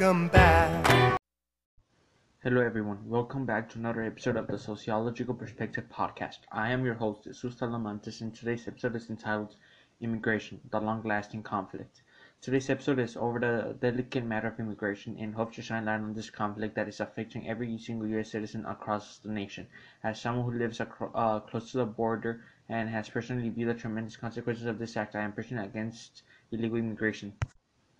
welcome back. Hello, everyone. Welcome back to another episode of the Sociological Perspective Podcast. I am your host, Jesus Talamantes, and today's episode is entitled Immigration, the Long Lasting Conflict. Today's episode is over the delicate matter of immigration and hopes to shine light on this conflict that is affecting every single U.S. citizen across the nation. As someone who lives acro- uh, close to the border and has personally viewed the tremendous consequences of this act, I am personally against illegal immigration.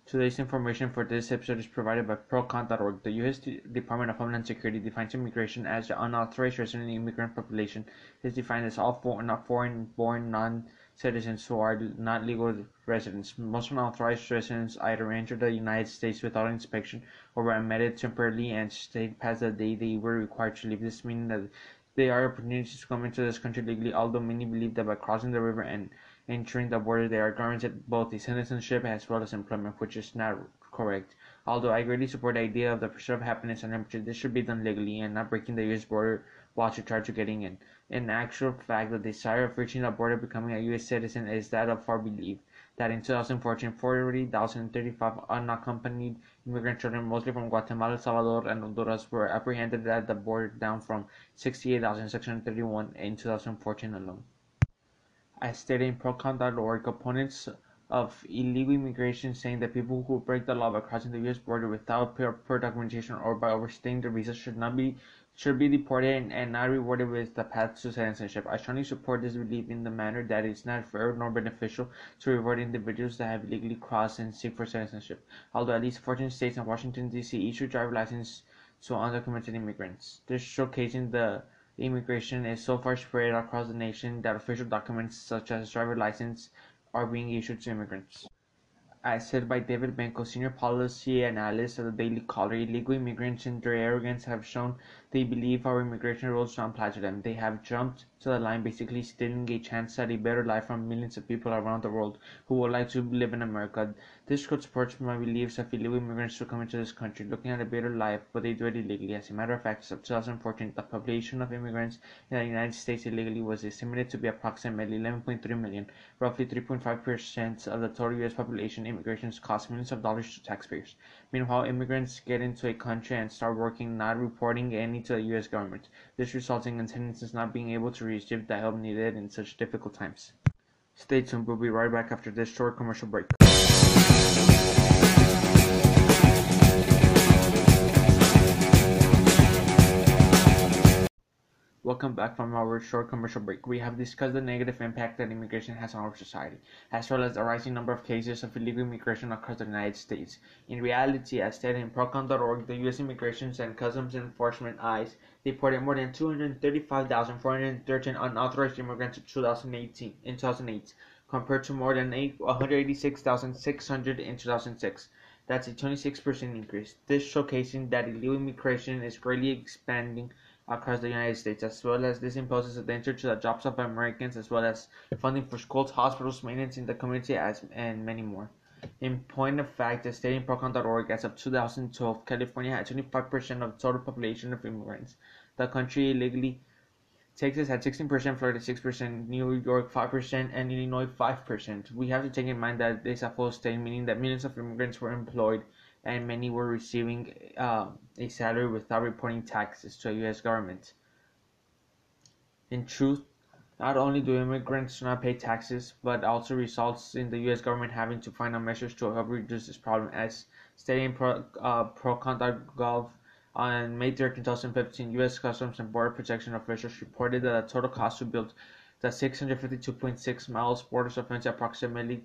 Today's information for this episode is provided by ProCon.org. The U.S. Department of Homeland Security defines immigration as the unauthorized resident immigrant population. Is defined as all foreign-born non citizens who are not legal residents. Most unauthorized residents either enter the United States without inspection or were admitted temporarily and stayed past the day they were required to leave. This meaning that they are opportunities to come into this country legally, although many believe that by crossing the river and entering the border they are guaranteed both a citizenship as well as employment, which is not correct. Although I greatly support the idea of the pursuit of happiness and temperature, this should be done legally and not breaking the U.S. border while to try to getting in. In actual fact, the desire of reaching the border becoming a U.S. citizen is that of far belief that in 2014, 40,035 unaccompanied immigrant children, mostly from Guatemala, Salvador, and Honduras, were apprehended at the border, down from 68,631 in 2014 alone. As stated in Procon.org, opponents of illegal immigration saying that people who break the law by crossing the U.S. border without proper documentation or by overstaying their visa should not be should be deported and, and not rewarded with the path to citizenship. I strongly support this belief in the manner that it's not fair nor beneficial to reward individuals that have illegally crossed and seek for citizenship. Although at least 14 states and Washington D.C. issue driver license to undocumented immigrants, this showcasing the immigration is so far spread across the nation that official documents such as driver license are being issued to immigrants. As said by David Benko, senior policy analyst of the Daily Caller, illegal immigrants and their arrogance have shown they believe our immigration rules don't apply to them. They have jumped to the line, basically stealing a chance at a better life from millions of people around the world who would like to live in America. This could support my beliefs of illegal immigrants to come into this country, looking at a better life, but they do it illegally. As a matter of fact, as of 2014, the population of immigrants in the United States illegally was estimated to be approximately 11.3 million, roughly 3.5% of the total U.S. population. Immigration costs millions of dollars to taxpayers. Meanwhile, immigrants get into a country and start working, not reporting any to the U.S. government. This resulting in sentences not being able to receive the help needed in such difficult times. Stay tuned, we'll be right back after this short commercial break. Welcome back from our short commercial break. We have discussed the negative impact that immigration has on our society, as well as the rising number of cases of illegal immigration across the United States. In reality, as stated in Procon.org, the U.S. Immigration and Customs Enforcement (ICE) deported more than 235,413 unauthorized immigrants in 2018 in 2008, compared to more than 186,600 in 2006. That's a 26% increase. This showcasing that illegal immigration is greatly expanding across the United States, as well as this imposes a danger to the jobs of Americans, as well as funding for schools, hospitals, maintenance in the community, as and many more. In point of fact, the state in Procon.org, as of 2012, California had 25% of the total population of immigrants. The country illegally Texas had 16%, Florida 6%, New York 5%, and Illinois 5%. We have to take in mind that this is a full state, meaning that millions of immigrants were employed and many were receiving uh, a salary without reporting taxes to the U.S. government. In truth, not only do immigrants not pay taxes, but also results in the U.S. government having to find out measures to help reduce this problem. As stated in Pro, uh, ProCon.gov on May 13, 2015, U.S. Customs and Border Protection officials reported that the total cost to build the 652.6 miles border fence approximately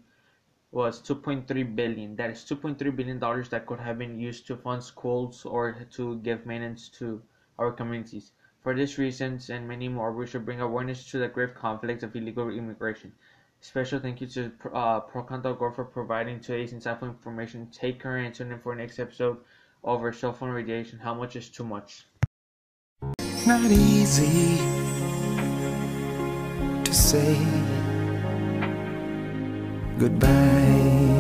was 2.3 billion. That is 2.3 billion dollars that could have been used to fund schools or to give maintenance to our communities. For these reasons and many more, we should bring awareness to the grave conflict of illegal immigration. Special thank you to uh, ProCon.org for providing today's insightful information. Take care and tune in for next episode over cell phone radiation. How much is too much? Not easy to say goodbye.